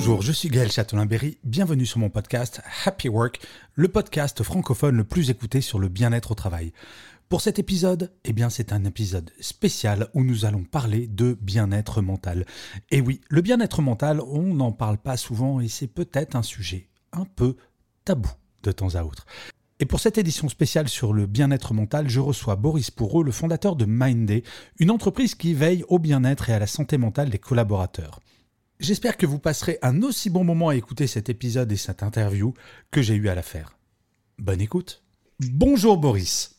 Bonjour, je suis Gaël Châtelain-Berry, bienvenue sur mon podcast Happy Work, le podcast francophone le plus écouté sur le bien-être au travail. Pour cet épisode, eh bien c'est un épisode spécial où nous allons parler de bien-être mental. Et oui, le bien-être mental, on n'en parle pas souvent et c'est peut-être un sujet un peu tabou de temps à autre. Et pour cette édition spéciale sur le bien-être mental, je reçois Boris Pourreau, le fondateur de Mindday, une entreprise qui veille au bien-être et à la santé mentale des collaborateurs. J'espère que vous passerez un aussi bon moment à écouter cet épisode et cette interview que j'ai eu à la faire. Bonne écoute. Bonjour Boris.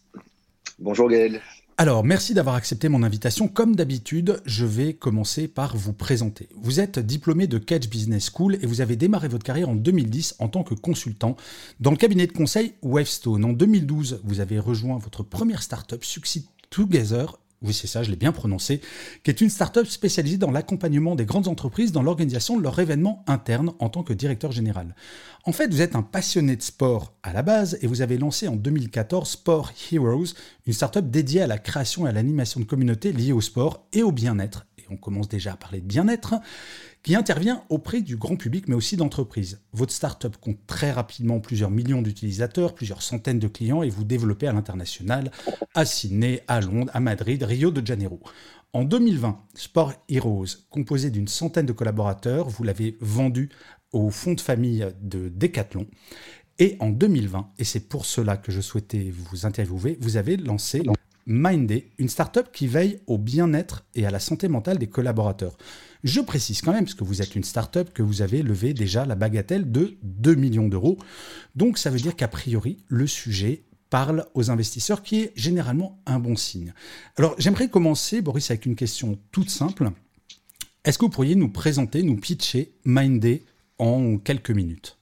Bonjour Gaël. Alors, merci d'avoir accepté mon invitation. Comme d'habitude, je vais commencer par vous présenter. Vous êtes diplômé de Catch Business School et vous avez démarré votre carrière en 2010 en tant que consultant dans le cabinet de conseil Wavestone. En 2012, vous avez rejoint votre première startup Succeed Together oui c'est ça, je l'ai bien prononcé, qui est une start-up spécialisée dans l'accompagnement des grandes entreprises dans l'organisation de leurs événements internes en tant que directeur général. En fait, vous êtes un passionné de sport à la base et vous avez lancé en 2014 Sport Heroes, une start-up dédiée à la création et à l'animation de communautés liées au sport et au bien-être. On commence déjà à parler de bien-être qui intervient auprès du grand public mais aussi d'entreprises. Votre startup compte très rapidement plusieurs millions d'utilisateurs, plusieurs centaines de clients et vous développez à l'international, à Sydney, à Londres, à Madrid, Rio de Janeiro. En 2020, Sport Heroes, composé d'une centaine de collaborateurs, vous l'avez vendu au fonds de famille de Decathlon. Et en 2020, et c'est pour cela que je souhaitais vous interviewer, vous avez lancé Mindday, une startup qui veille au bien-être et à la santé mentale des collaborateurs. Je précise quand même, parce que vous êtes une startup, que vous avez levé déjà la bagatelle de 2 millions d'euros. Donc ça veut dire qu'a priori, le sujet parle aux investisseurs, qui est généralement un bon signe. Alors j'aimerais commencer, Boris, avec une question toute simple. Est-ce que vous pourriez nous présenter, nous pitcher Mindday en quelques minutes?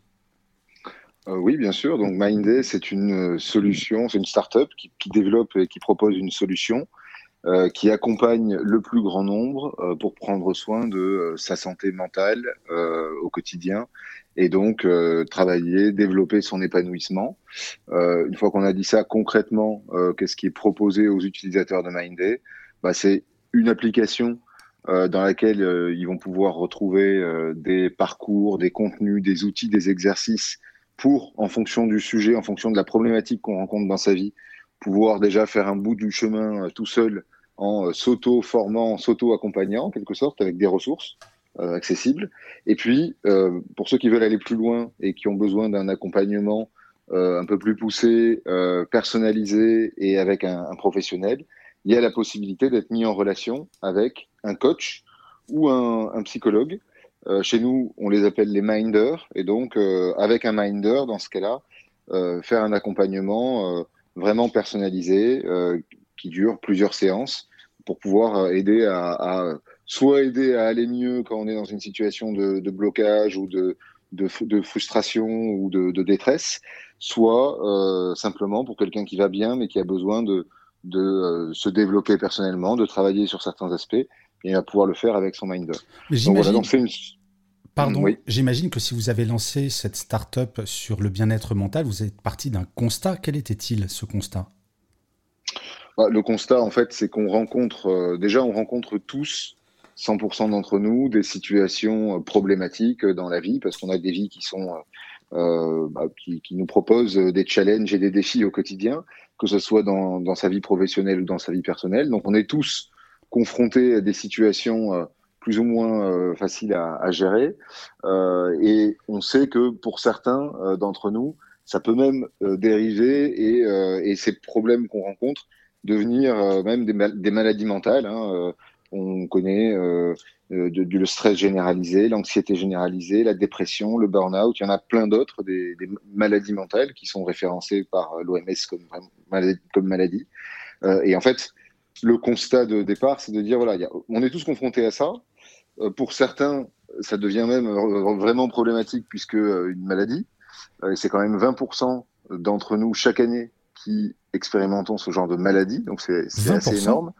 Euh, oui, bien sûr. Donc Mindday, c'est une solution, c'est une startup qui, développe et qui propose une solution euh, qui accompagne le plus grand nombre euh, pour prendre soin de euh, sa santé mentale au quotidien et donc travailler, développer son épanouissement. une fois qu'on a dit ça concrètement, qu'est-ce qui est proposé aux utilisateurs de Mindday bah, C'est une application dans laquelle ils vont pouvoir retrouver des parcours, des contenus, des outils, des exercices pour, en fonction du sujet, en fonction de la problématique qu'on rencontre dans sa vie, pouvoir déjà faire un bout du chemin euh, tout seul en euh, s'auto-formant, s'auto-accompagnant en quelque sorte avec des ressources euh, accessibles. Et puis, pour ceux qui veulent aller plus loin et qui ont besoin d'un accompagnement un peu plus poussé, personnalisé et avec un, professionnel, il y a la possibilité d'être mis en relation avec un coach ou un psychologue. Chez nous, on les appelle les minders. Et donc, avec un minder, dans ce cas-là, faire un accompagnement vraiment personnalisé euh, qui dure plusieurs séances pour pouvoir euh, aider à, à, soit aider à aller mieux quand on est dans une situation de, de blocage ou de, de, de, frustration ou de, de détresse, soit euh, simplement pour quelqu'un qui va bien mais qui a besoin de, de euh, se développer personnellement, de travailler sur certains aspects et à pouvoir le faire avec son minder. Mais j'imagine. Voilà, une... Pardon, j'imagine que si vous avez lancé cette start-up sur le bien-être mental, vous êtes parti d'un constat. Quel était-il ce constat? Bah, Le constat, en fait, c'est qu'on rencontre, euh, déjà, on rencontre tous, 100% d'entre nous, des situations euh, problématiques dans la vie, parce qu'on a des vies qui sont. Euh, bah, qui, qui, nous proposent des challenges et des défis au quotidien, que ce soit dans, dans, sa vie professionnelle ou dans sa vie personnelle. Donc on est tous confrontés à des situations plus ou moins euh, facile à, gérer. Euh, et on sait que pour certains euh, d'entre nous, ça peut même euh, dériver et, ces problèmes qu'on rencontre devenir même des, mal des, maladies mentales. Hein, on connaît euh, le stress généralisé, l'anxiété généralisée, la dépression, le burn-out. Il y en a plein d'autres, des, maladies mentales qui sont référencées par l'OMS comme, comme maladie. et en fait, le constat de départ, c'est de dire voilà, on est tous confrontés à ça. pour certains, ça devient même vraiment problématique puisque une maladie, c'est quand même 20% d'entre nous chaque année qui expérimentons ce genre de maladie, donc c'est assez énorme.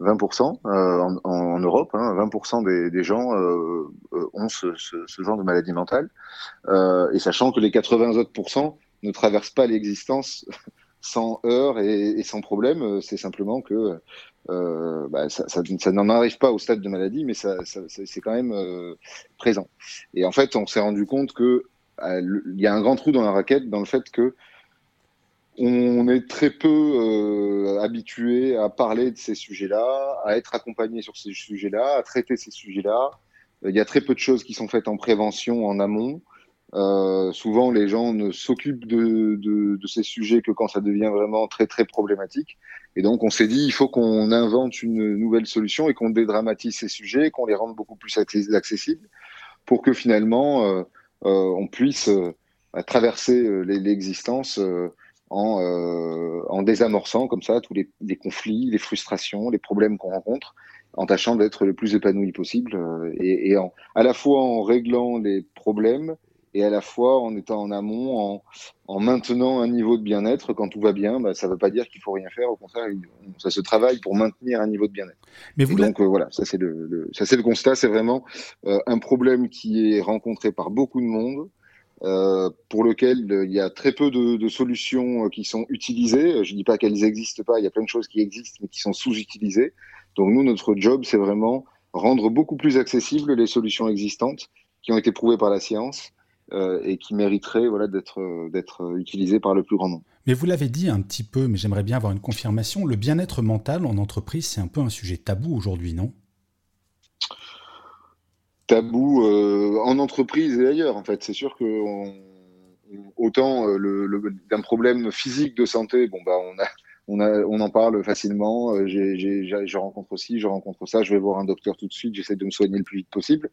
20% euh, en, Europe, 20% hein, des, gens euh, euh, ont ce, genre de maladie mentale, et sachant que les 80 autres ne traversent pas l'existence sans heurts et, sans problème, c'est simplement que bah, ça, n'en arrive pas au stade de maladie, mais ça, c'est quand même présent. Et en fait, on s'est rendu compte que il y a un grand trou dans la raquette dans le fait que on est très peu euh, habitué à parler de ces sujets-là, à être accompagné sur ces sujets-là, à traiter ces sujets-là. Il y a très peu de choses qui sont faites en prévention, en amont. Euh, souvent, les gens ne s'occupent de, de, de, ces sujets que quand ça devient vraiment très très problématique. Et donc, on s'est dit, il faut qu'on invente une nouvelle solution et qu'on dédramatise ces sujets, qu'on les rende beaucoup plus accessibles, pour que finalement, euh, euh on puisse euh, traverser l'existence en, en, désamorçant comme ça tous les, conflits, les frustrations, les problèmes qu'on rencontre, en tâchant d'être le plus épanoui possible et, et en, à la fois en réglant les problèmes et à la fois en étant en amont, en, en maintenant un niveau de bien-être. Quand tout va bien, bah, ça ne veut pas dire qu'il faut rien faire. Au contraire, ça se travaille pour maintenir un niveau de bien-être. Mais vous donc euh, voilà, ça c'est le, le, ça c'est le constat. C'est vraiment un problème qui est rencontré par beaucoup de monde. Euh, pour lequel euh, il y a très peu de, solutions euh, qui sont utilisées. Je ne dis pas qu'elles n'existent pas, il y a plein de choses qui existent mais qui sont sous-utilisées. Donc nous, notre job, c'est vraiment rendre beaucoup plus accessibles les solutions existantes qui ont été prouvées par la science et qui mériteraient voilà, d'être, d'être utilisées par le plus grand nombre. Mais vous l'avez dit un petit peu, mais j'aimerais bien avoir une confirmation. Le bien-être mental en entreprise, c'est un peu un sujet tabou aujourd'hui, non? Tabou euh, en entreprise et ailleurs. En fait, c'est sûr que autant euh, le, d'un problème physique de santé, bon bah on a, on a, on en parle facilement. Euh, j'ai, je rencontre aussi, je rencontre ça. Je vais voir un docteur tout de suite. J'essaie de me soigner le plus vite possible.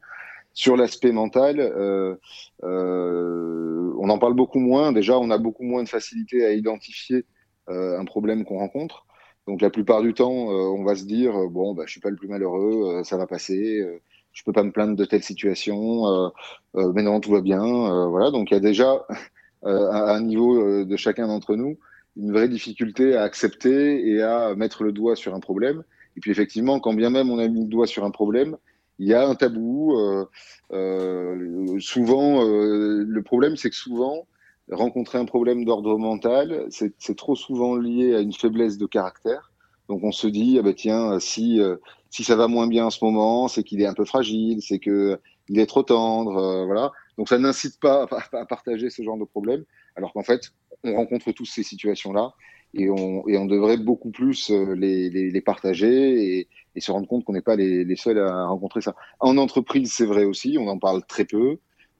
Sur l'aspect mental, euh, euh, on en parle beaucoup moins. Déjà, on a beaucoup moins de facilité à identifier euh, un problème qu'on rencontre. Donc la plupart du temps, on va se dire bon, bah, je suis pas le plus malheureux, ça va passer je peux pas me plaindre de telle situation, mais non, tout va bien. Voilà, donc il y a déjà à un niveau de chacun d'entre nous une vraie difficulté à accepter et à mettre le doigt sur un problème. Et puis effectivement, quand bien même on a mis le doigt sur un problème, il y a un tabou. Euh, souvent, euh, le problème, c'est que souvent, rencontrer un problème d'ordre mental, c'est trop souvent lié à une faiblesse de caractère. Donc on se dit, ah ben tiens, si si ça va moins bien en ce moment, c'est qu'il est un peu fragile, c'est que il est trop tendre, euh, voilà. Donc ça n'incite pas à, partager ce genre de problème, alors qu'en fait, on rencontre tous ces situations-là et on, et on devrait beaucoup plus euh, les, les, les partager et, et, se rendre compte qu'on n'est pas les, les, seuls à rencontrer ça. En entreprise, c'est vrai aussi, on en parle très peu.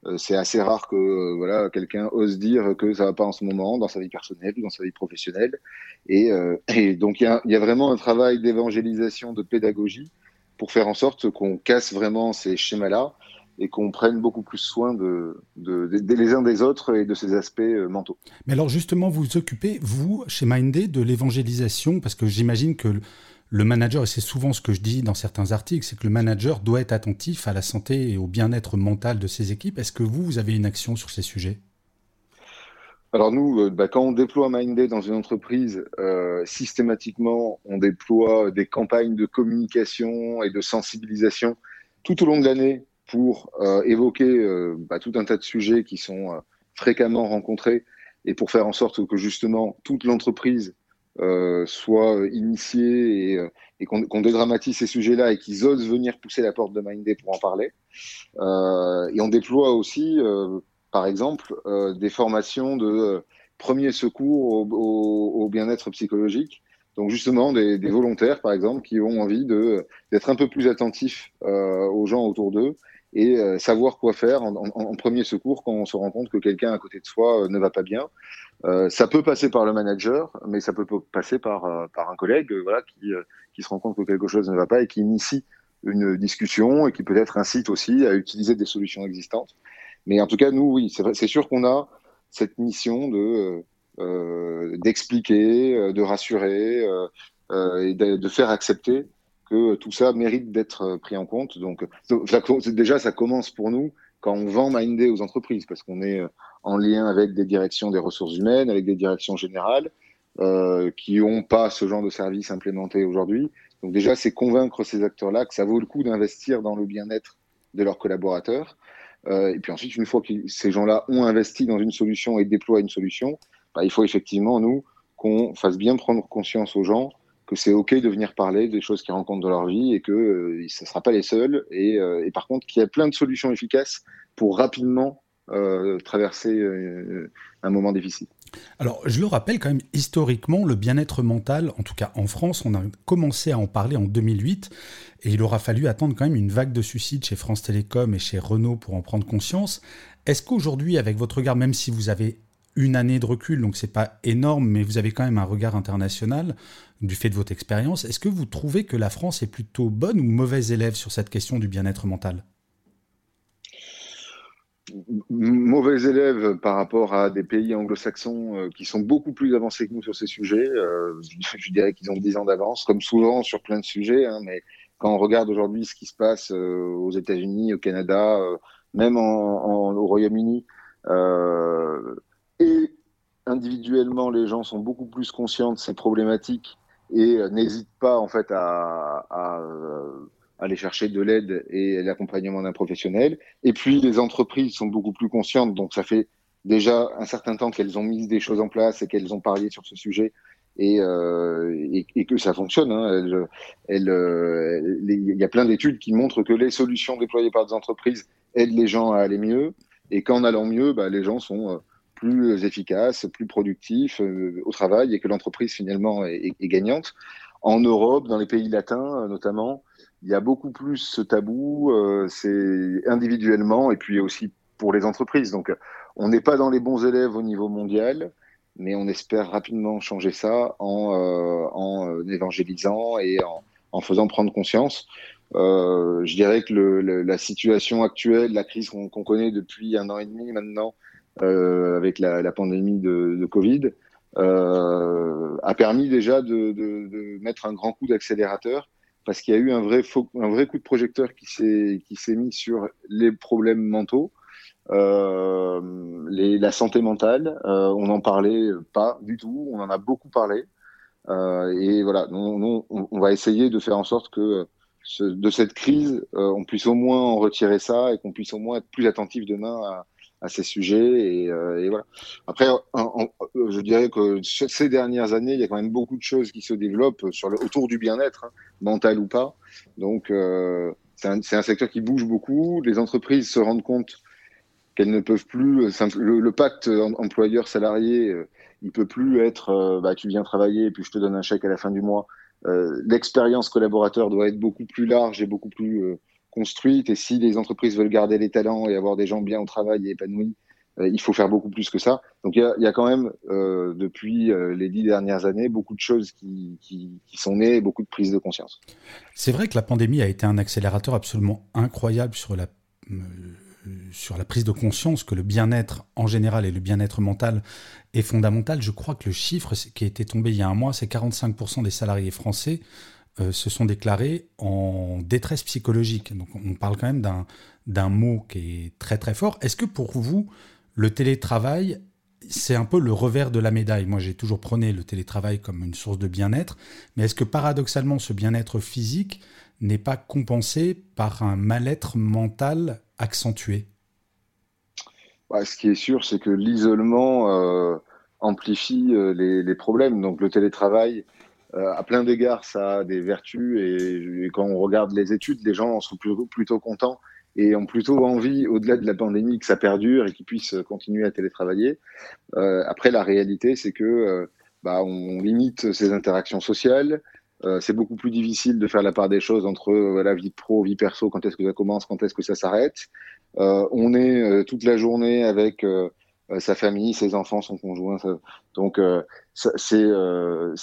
Euh, c'est assez rare que euh, voilà quelqu'un ose dire que ça va pas en ce moment dans sa vie personnelle ou dans sa vie professionnelle. Et, euh, et donc il y a, y a, vraiment un travail d'évangélisation, de pédagogie pour faire en sorte qu'on casse vraiment ces schémas-là et qu'on prenne beaucoup plus soin de, de, de, les uns des autres et de ces aspects mentaux. Mais alors justement, vous occupez, vous, chez Mindé, de l'évangélisation, parce que j'imagine que le manager, et c'est souvent ce que je dis dans certains articles, c'est que le manager doit être attentif à la santé et au bien-être mental de ses équipes. Est-ce que vous, vous avez une action sur ces sujets? Alors nous, euh, bah, quand on déploie Mindday dans une entreprise, euh, systématiquement, on déploie des campagnes de communication et de sensibilisation tout au long de l'année pour euh, évoquer euh, bah, tout un tas de sujets qui sont euh, fréquemment rencontrés et pour faire en sorte que justement toute l'entreprise soit initiés et, qu'on dédramatise ces sujets-là et qu'ils osent venir pousser la porte de Mindday pour en parler. Et on déploie aussi, par exemple, des formations de premier secours au bien-être psychologique. Donc justement des, des, volontaires, par exemple, qui ont envie d'être un peu plus attentifs aux gens autour d'eux et euh, savoir quoi faire en, premier secours quand on se rend compte que quelqu'un à côté de soi euh, ne va pas bien. Euh, ça peut passer par le manager, mais ça peut passer par, un collègue voilà, qui, se rend compte que quelque chose ne va pas et qui initie une discussion et qui peut-être incite aussi à utiliser des solutions existantes. Mais en tout cas, nous, oui, c'est sûr qu'on a cette mission de d'expliquer, de rassurer et de, faire accepter tout ça mérite d'être pris en compte. Donc, déjà, ça commence pour nous quand on vend Mindé aux entreprises, parce qu'on est en lien avec des directions des ressources humaines, avec des directions générales, euh, qui n'ont pas ce genre de service implémenté aujourd'hui. Donc déjà, c'est convaincre ces acteurs-là que ça vaut le coup d'investir dans le bien-être de leurs collaborateurs. Euh, et puis ensuite, une fois que ces gens-là ont investi dans une solution et déploient une solution, bah, il faut effectivement, nous, qu'on fasse bien prendre conscience aux gens que c'est OK de venir parler des choses qu'ils rencontrent dans leur vie et que euh, ne sera pas les seuls. Et, euh, et par contre, qu'il y a plein de solutions efficaces pour rapidement euh, traverser euh, un moment difficile. Alors, je le rappelle quand même, historiquement, le bien-être mental, en tout cas en France, on a commencé à en parler en 2008, et il aura fallu attendre quand même une vague de suicides chez France Télécom et chez Renault pour en prendre conscience. Est-ce qu'aujourd'hui, avec votre regard, même si vous avez une année de recul, donc c'est pas énorme, mais vous avez quand même un regard international du fait de votre expérience, est-ce que vous trouvez que la France est plutôt bonne ou mauvaise élève sur cette question du bien-être mental? Mauvais élèves par rapport à des pays anglo-saxons euh, qui sont beaucoup plus avancés que nous sur ces sujets. Euh, je, dirais qu'ils ont 10 ans d'avance, comme souvent sur plein de sujets. Hein, mais quand on regarde aujourd'hui ce qui se passe euh, aux États-Unis, au Canada, même au Royaume-Uni, et individuellement, les gens sont beaucoup plus conscients de ces problématiques et n'hésitent pas en fait à, à aller chercher de l'aide et l'accompagnement d'un professionnel. Et puis, les entreprises sont beaucoup plus conscientes, donc ça fait déjà un certain temps qu'elles ont mis des choses en place et qu'elles ont parié sur ce sujet et, euh, que ça fonctionne. Hein. Il y a plein d'études qui montrent que les solutions déployées par des entreprises aident les gens à aller mieux et qu'en allant mieux, bah, les gens sont euh, plus efficaces, plus productifs euh, au travail et que l'entreprise finalement est, gagnante. En Europe, dans les pays latins notamment, il y a beaucoup plus ce tabou, euh, c'est individuellement et puis aussi pour les entreprises. Donc, on n'est pas dans les bons élèves au niveau mondial, mais on espère rapidement changer ça en, euh, en euh, évangélisant et en, en, faisant prendre conscience. Euh, je dirais que la situation actuelle, la crise qu'on connaît depuis un an et demi maintenant, euh, avec la, pandémie de, Covid, a permis déjà de, mettre un grand coup d'accélérateur parce qu'il y a eu un vrai, coup de projecteur qui s'est mis sur les problèmes mentaux, euh, la santé mentale. Euh, on n'en parlait pas du tout, on en a beaucoup parlé. Euh, et voilà, on, on, va essayer de faire en sorte que de cette crise, euh, on puisse au moins en retirer ça et qu'on puisse au moins être plus attentif demain à, à ces sujets. Et, euh, voilà. Après, je dirais que ces dernières années, il y a quand même beaucoup de choses qui se développent autour du bien-être, hein, mental ou pas. Donc, euh, c'est un, secteur qui bouge beaucoup. Les entreprises se rendent compte qu'elles ne peuvent plus. Le, le pacte employeur-salarié, euh, il peut plus être euh, bah, tu viens travailler et puis je te donne un chèque à la fin du mois. Euh, L'expérience collaborateur doit être beaucoup plus large et beaucoup plus construite. Et si les entreprises veulent garder les talents et avoir des gens bien au travail et épanouis, euh, il faut faire beaucoup plus que ça. Donc il y a, quand même, euh, depuis euh, les dix dernières années, beaucoup de choses qui, sont nées, beaucoup de prises de conscience. C'est vrai que la pandémie a été un accélérateur absolument incroyable sur la, sur la prise de conscience que le bien-être en général et le bien-être mental est fondamental. Je crois que le chiffre qui été tombé il y a un mois, c'est 45% des salariés français euh, se sont déclarés en détresse psychologique. Donc on parle quand même d'un mot qui est très très fort. Est-ce que pour vous, le télétravail, c'est un peu le revers de la médaille? Moi j'ai toujours prôné le télétravail comme une source de bien-être, mais est-ce que paradoxalement ce bien-être physique n'est pas compensé par un mal-être mental accentué? Bah, Ce qui est sûr, c'est que l'isolement euh, amplifie euh, les, les, problèmes. Donc le télétravail, euh, à plein d'égards, ça a des vertus et, quand on regarde les études, les gens en sont plutôt, plutôt contents et ont plutôt envie, au-delà de la pandémie, que ça perdure et qu'ils puissent continuer à télétravailler. Euh, après, la réalité, c'est que euh, bah, on limite ces interactions sociales. C'est beaucoup plus difficile de faire la part des choses entre la vie pro, vie perso, quand est-ce que ça commence, quand est-ce que ça s'arrête. on est toute la journée avec sa famille, ses enfants, son conjoint. Donc euh, c'est euh,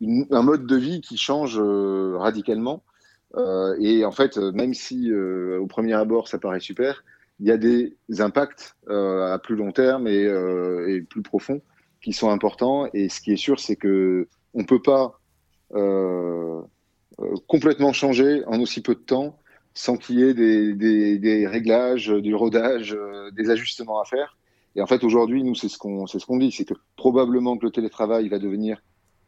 un mode de vie qui change radicalement. et en fait, même si au premier abord ça paraît super, il y a des impacts à plus long terme et, plus profonds qui sont importants. Et ce qui est sûr, c'est que on peut pas complètement changer en aussi peu de temps sans qu'il y ait des, des, réglages, du rodage, des ajustements à faire. Et en fait, aujourd'hui, nous, c'est ce qu'on ce qu'on dit, c'est que probablement que le télétravail va devenir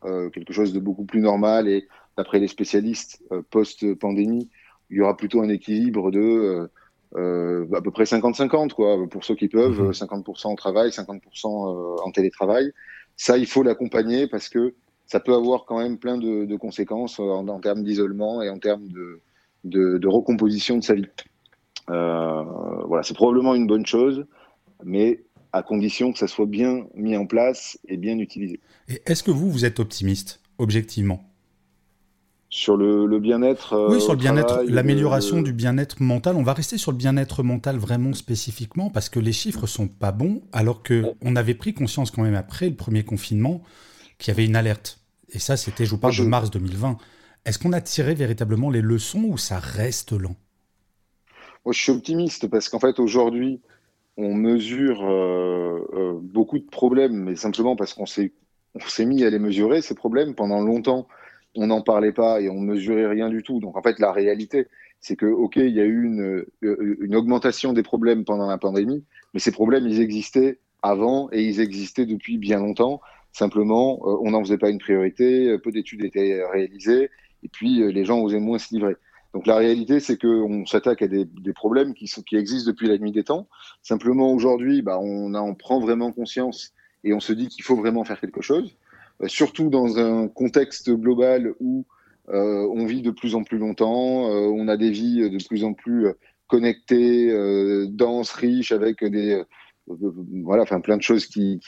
euh, quelque chose de beaucoup plus normal et d'après les spécialistes, euh, post-pandémie, il y aura plutôt un équilibre de euh, à peu près 50-50, quoi, pour ceux qui peuvent, 50% mhm. en travail, 50% en télétravail. Ça, il faut l'accompagner parce que ça peut avoir quand même plein de, de conséquences en, en termes d'isolement et en termes de, de, de, recomposition de sa vie. voilà, c'est probablement une bonne chose, mais à condition que ça soit bien mis en place et bien utilisé. Et est-ce que vous, vous êtes optimiste, objectivement? Sur le, bien-être Oui, sur le bien-être, l'amélioration du bien-être mental. On va rester sur le bien-être mental vraiment spécifiquement parce que les chiffres sont pas bons, alors que on avait pris conscience quand même après le premier confinement qu'il y avait une alerte. Et ça, c'était, je vous parle de mars 2020. Est-ce qu'on a tiré véritablement les leçons ou ça reste lent? Moi, je suis optimiste parce qu'en fait, aujourd'hui, on mesure euh, euh, beaucoup de problèmes, mais simplement parce qu'on s'est, mis à les mesurer, ces problèmes. Pendant longtemps, on n'en parlait pas et on mesurait rien du tout. Donc en fait, la réalité, c'est que, OK, il y a eu une, euh, une augmentation des problèmes pendant la pandémie, mais ces problèmes, ils existaient avant et ils existaient depuis bien longtemps. Simplement, on n'en faisait pas une priorité, peu d'études étaient réalisées, et puis les gens osaient moins se livrer. Donc la réalité, c'est qu'on s'attaque à des, problèmes qui, existent depuis la nuit des temps. Simplement aujourd'hui, bah, on en prend vraiment conscience et on se dit qu'il faut vraiment faire quelque chose, euh, surtout dans un contexte global où euh, on vit de plus en plus longtemps, euh, on a des vies de plus en plus connectées, denses, riches, avec des voilà, plein de choses qui,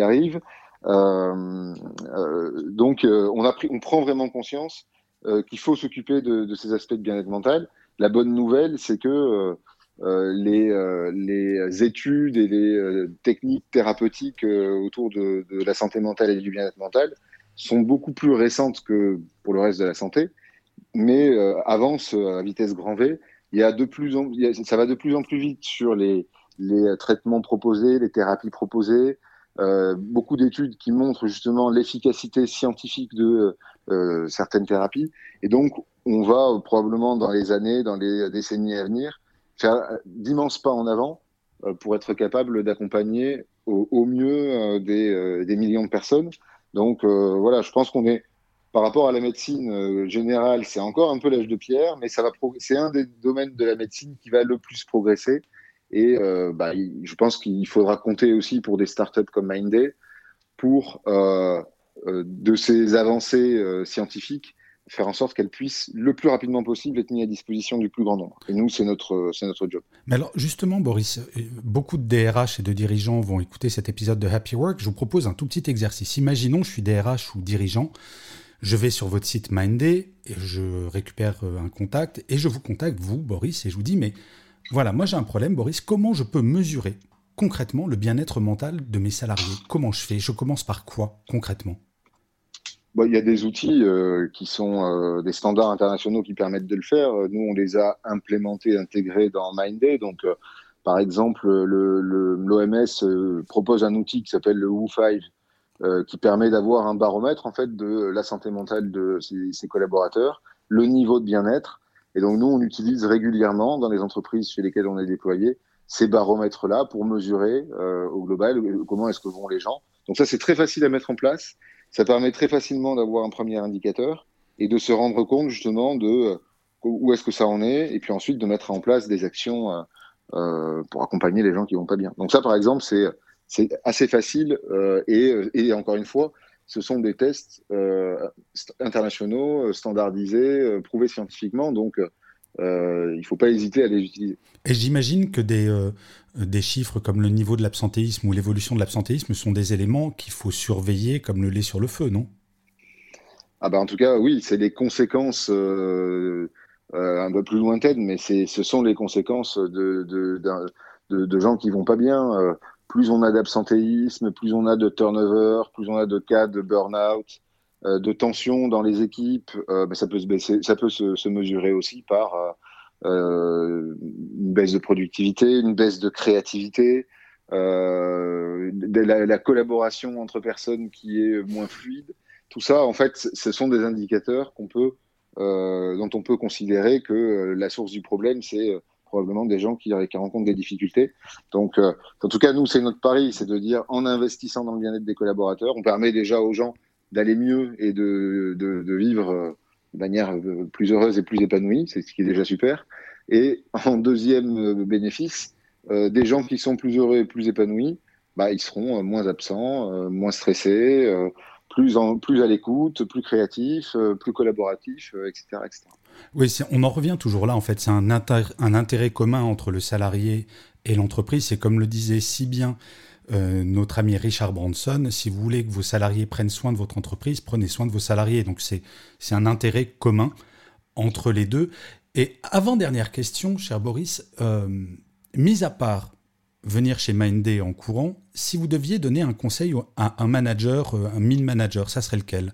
arrivent. donc on prend vraiment conscience euh, qu'il faut s'occuper de, ces aspects de bien-être mental. La bonne nouvelle, c'est que euh, euh les, les, études et les techniques thérapeutiques autour de, la santé mentale et du bien-être mental sont beaucoup plus récentes que pour le reste de la santé, mais avancent à vitesse grand V. Il y a de plus ça va de plus en plus vite sur les, les traitements proposés, les thérapies proposées, euh, beaucoup d'études qui montrent justement l'efficacité scientifique de euh, certaines thérapies. Et donc, on va probablement dans les années, dans les décennies à venir, faire d'immenses pas en avant euh, pour être capable d'accompagner au, mieux des, millions de personnes. Donc voilà, je pense qu'on est par rapport à la médecine générale, c'est encore un peu l'âge de pierre, mais c'est un des domaines de la médecine qui va le plus progresser. Et euh, bah, je pense qu'il faudra compter aussi pour des startups comme Mindday pour euh, euh, de ces avancées scientifiques faire en sorte qu'elles puissent le plus rapidement possible être mises à disposition du plus grand nombre. Et nous, c'est notre, notre job. Mais alors, justement, Boris, beaucoup de DRH et de dirigeants vont écouter cet épisode de Happy Work. Je vous propose un tout petit exercice. Imaginons, je suis DRH ou dirigeant. Je vais sur votre site Mindday et je récupère un contact et je vous contacte, vous, Boris, et je vous dis, mais voilà, moi j'ai un problème, Boris. Comment je peux mesurer concrètement le bien-être mental de mes salariés? Comment je fais? Je commence par quoi concrètement? Il y a des outils euh, qui sont euh, des standards internationaux qui permettent de le faire. Nous, on les a implémentés, intégrés dans Mindday. Donc, euh, par exemple, l'OMS propose un outil qui s'appelle le WO5, qui permet d'avoir un baromètre en fait de la santé mentale de ses collaborateurs, le niveau de bien-être et donc, nous, on utilise régulièrement dans les entreprises chez lesquelles on est déployé ces baromètres-là pour mesurer euh, au global comment est-ce que vont les gens. Donc ça, c'est très facile à mettre en place. Ça permet très facilement d'avoir un premier indicateur et de se rendre compte justement de euh, où est-ce que ça en est, et puis ensuite de mettre en place des actions euh, pour accompagner les gens qui vont pas bien. Donc ça, par exemple, c'est assez facile et encore une fois, ce sont des tests euh, internationaux, euh, standardisés, euh, prouvés scientifiquement. Donc, il ne faut pas hésiter à les utiliser. Et j'imagine que des, des chiffres comme le niveau de l'absentéisme ou l'évolution de l'absentéisme sont des éléments qu'il faut surveiller comme le lait sur le feu, non? Ah bah En tout cas, oui, c'est les conséquences un peu plus lointaines, mais ce sont les conséquences de, de, de, de gens qui vont pas bien plus on a d'absentéisme, plus on a de turnover, plus on a de cas de burn-out, de tension dans les équipes, ben, ça peut se baisser, ça peut se, mesurer aussi par une baisse de productivité, une baisse de créativité, la, la, collaboration entre personnes qui est moins fluide. Tout ça, en fait, ce sont des indicateurs qu'on peut, dont on peut considérer que la source du problème, c'est probablement des gens qui, rencontrent des difficultés. Donc, euh, en tout cas, nous, c'est notre pari, c'est de dire, en investissant dans le bien-être des collaborateurs, on permet déjà aux gens d'aller mieux et de, vivre euh, de manière euh, plus heureuse et plus épanouie, c'est ce qui est déjà super. Et en deuxième bénéfice, des gens qui sont plus heureux et plus épanouis, bah, ils seront moins absents, moins stressés, plus, à l'écoute, plus créatifs, plus collaboratifs, etc. Oui, on en revient toujours là, en fait. C'est un, intérêt commun entre le salarié et l'entreprise. C'est comme le disait si bien euh, notre ami Richard Branson, si vous voulez que vos salariés prennent soin de votre entreprise, prenez soin de vos salariés. Donc c'est un intérêt commun entre les deux. Et avant-dernière question, cher Boris, euh, mis à part venir chez Mindday en courant, si vous deviez donner un conseil à un manager, euh, un mille manager, ça serait lequel?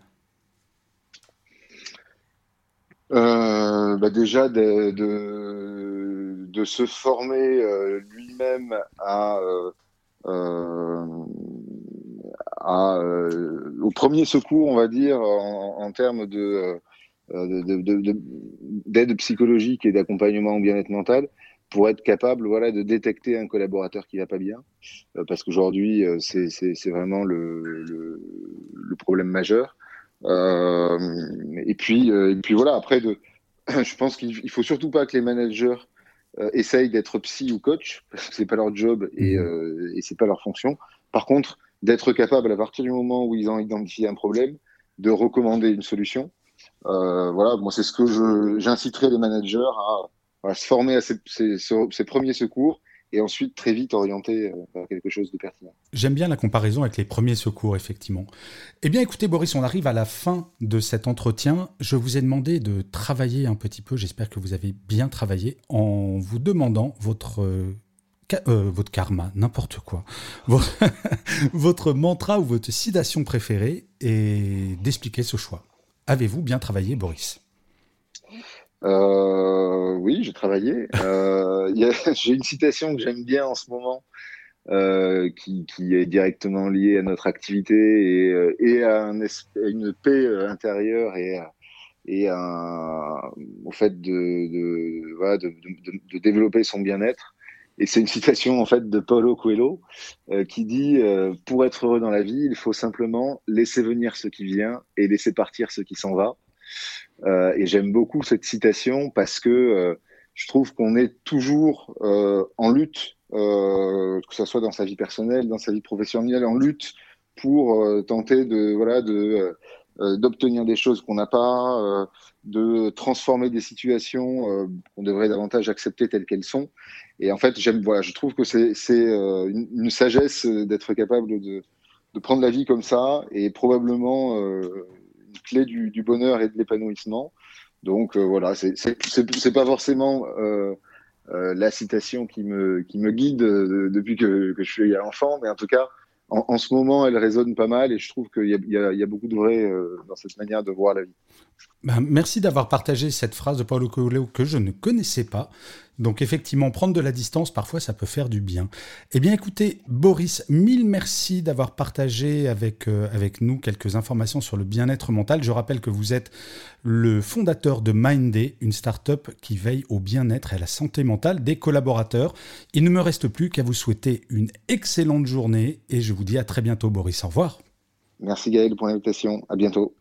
Bah déjà de, de, se former euh, lui-même à, euh, euh euh, au premier secours, on va dire, en, termes de d'aide psychologique et d'accompagnement au bien-être mental pour être capable voilà de détecter un collaborateur qui va pas bien parce qu'aujourd'hui c'est c'est vraiment le, le, problème majeur euh, et puis, euh, et puis voilà. Après, de, je pense qu'il faut surtout pas que les managers euh, essayent d'être psy ou coach parce que c'est pas leur job et, mmh. et c'est pas leur fonction. Par contre, d'être capable à partir du moment où ils ont identifié un problème, de recommander une solution. Euh, voilà, moi c'est ce que j'inciterai les managers à, à, se former à ces, ces, ces, premiers secours et ensuite très vite orienter euh, vers quelque chose de pertinent. J'aime bien la comparaison avec les premiers secours, effectivement. Eh bien, écoutez, Boris, on arrive à la fin de cet entretien. Je vous ai demandé de travailler un petit peu, j'espère que vous avez bien travaillé, en vous demandant votre euh, euh, votre karma, n'importe quoi, votre mantra ou votre citation préférée et d'expliquer ce choix. Avez-vous bien travaillé, Boris? Euh, oui, j'ai travaillé. Euh, j'ai une citation que j'aime bien en ce moment, euh, qui, est directement liée à notre activité et, à, un, une paix intérieure et, au fait de, de, développer son bien-être. Et c'est une citation en fait de Paulo Coelho qui dit pour être heureux dans la vie, il faut simplement laisser venir ce qui vient et laisser partir ce qui s'en va. Euh, et j'aime beaucoup cette citation parce que euh, je trouve qu'on est toujours euh, en lutte, que ce soit dans sa vie personnelle, dans sa vie professionnelle, en lutte pour tenter de voilà de d'obtenir des choses qu'on n'a pas, de transformer des situations qu'on devrait davantage accepter telles qu'elles sont. Et en fait, j'aime, voilà, je trouve que c'est c'est une, une, sagesse d'être capable de, de prendre la vie comme ça et probablement clé du, bonheur et de l'épanouissement. Donc euh, voilà, c'est pas forcément euh, euh, la citation qui me, guide depuis que, je suis enfant, mais en tout cas, en, ce moment, elle résonne pas mal et je trouve qu'il y, a beaucoup de vrai dans cette manière de voir la vie. Ben, merci d'avoir partagé cette phrase de Paulo Coelho que je ne connaissais pas. Donc effectivement, prendre de la distance, parfois, ça peut faire du bien. Eh bien écoutez, Boris, mille merci d'avoir partagé avec, euh, avec nous quelques informations sur le bien-être mental. Je rappelle que vous êtes le fondateur de Mindday, une start-up qui veille au bien-être et à la santé mentale des collaborateurs. Il ne me reste plus qu'à vous souhaiter une excellente journée et je vous dis à très bientôt, Boris. Au revoir. Merci Gaël pour l'invitation. À bientôt.